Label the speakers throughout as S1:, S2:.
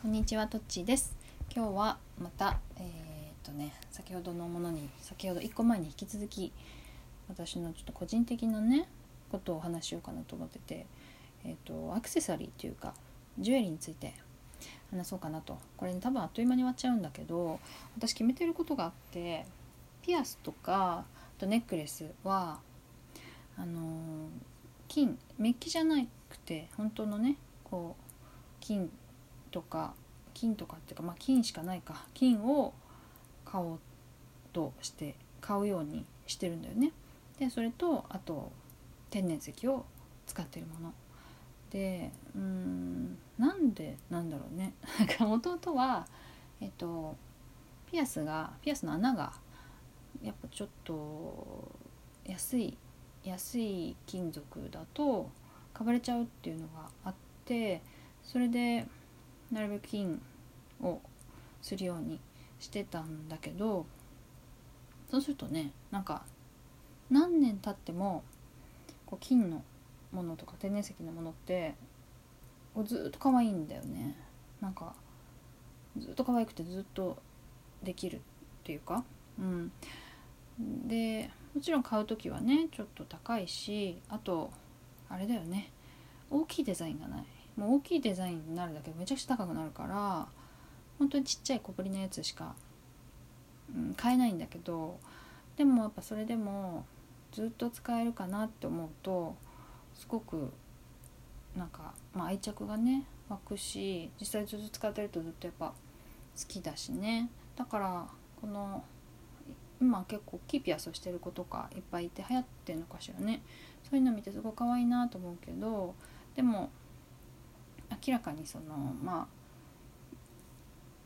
S1: こんにちはとっちです。今日はまたえー、っとね先ほどのものに先ほど1個前に引き続き私のちょっと個人的なねことをお話しようかなと思っててえー、っとアクセサリーというかジュエリーについて話そうかなと。これ、ね、多分あっという間に終わっちゃうんだけど私決めてることがあってピアスとかあとネックレスはあのー、金メッキじゃなくて本当のねこう金とか金とかっていうかまあ金しかないか金を買おうとして買うようにしてるんだよね。でそれとあと天然石を使ってるもの。でうんなんでなんだろうね。なんか弟はえっとピアスがピアスの穴がやっぱちょっと安い安い金属だとかばれちゃうっていうのがあってそれでなるべく金をするようにしてたんだけどそうするとねなんか何年経ってもこう金のものとか天然石のものってこうずっと可愛いんだよね。なんかずっと可愛くてずっとできるっていうか。うん。でもちろん買う時はねちょっと高いしあとあれだよね。大きいデザインがない。もう大きいデザインになるだけめちゃくちゃ高くなるから本当にちっちゃい小ぶりのやつしか、うん、買えないんだけどでもやっぱそれでもずっと使えるかなって思うとすごくなんか、まあ、愛着がね湧くし実際ずっと使ってるとずっとやっぱ好きだしね。だからこの今結構キーピアスをしてる子とかいっぱいいて流行ってんのかしらね。そういうの見てすごい可愛いなと思うけどでも明らかにそのま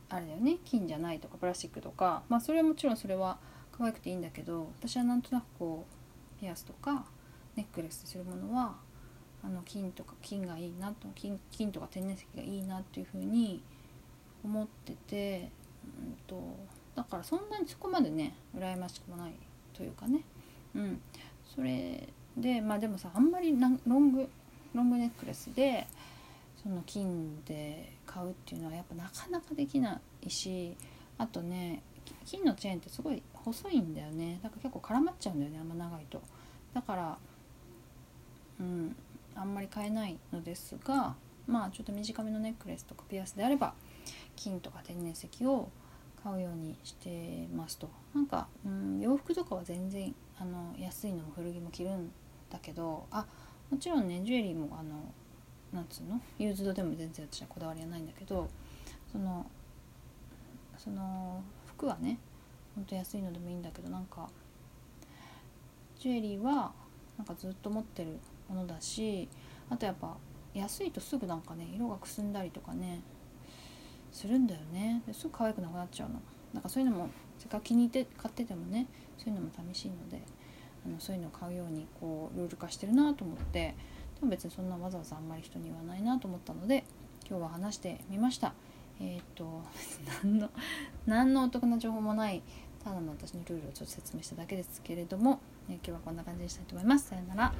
S1: ああれだよね金じゃないとかプラスチックとかまあそれはもちろんそれは可愛くていいんだけど私はなんとなくこうピアスとかネックレスするものはあの金とか金がいいなと金金とか天然石がいいなっていうふうに思ってて、うんと、だからそんなにそこまでね羨ましくもないというかね。うん。それでまあでもさあんまりロングロングネックレスでその金で買うっていうのはやっぱなかなかできないしあとね金のチェーンってすごい細いんだよね。だから結構絡まっちゃうんだよねあんま長いと。だからうんあんまり買えないのですがまあちょっと短めのネックレスとかピアスであれば金とか天然石を買うようにしてますと。なんか、うん、洋服とかは全然あの安いのも古着も着るんだけどあもちろんねジュエリーもあのなんつうの？ユーズドでも全然私はこだわりはないんだけどそのその服はねほんと安いのでもいいんだけどなんかジュエリーはなんかずっと持ってるものだしあとやっぱ安いとすぐなんかね色がくすんだりとかねするんだよね。ですぐ可愛くなくなっちゃうの。なんかそういうのもせっかく気に入って買っててもねそういうのも寂しいのであのそういうのを買うようにこうルール化してるなと思っても別にそんなわざわざあんまり人に言わないなと思ったので今日は話してみました。えっ、と 何の 何のお得な情報もないただの私のルールをちょっと説明しただけですけれども、え今日はこんな感じにしたいと思います。さよなら。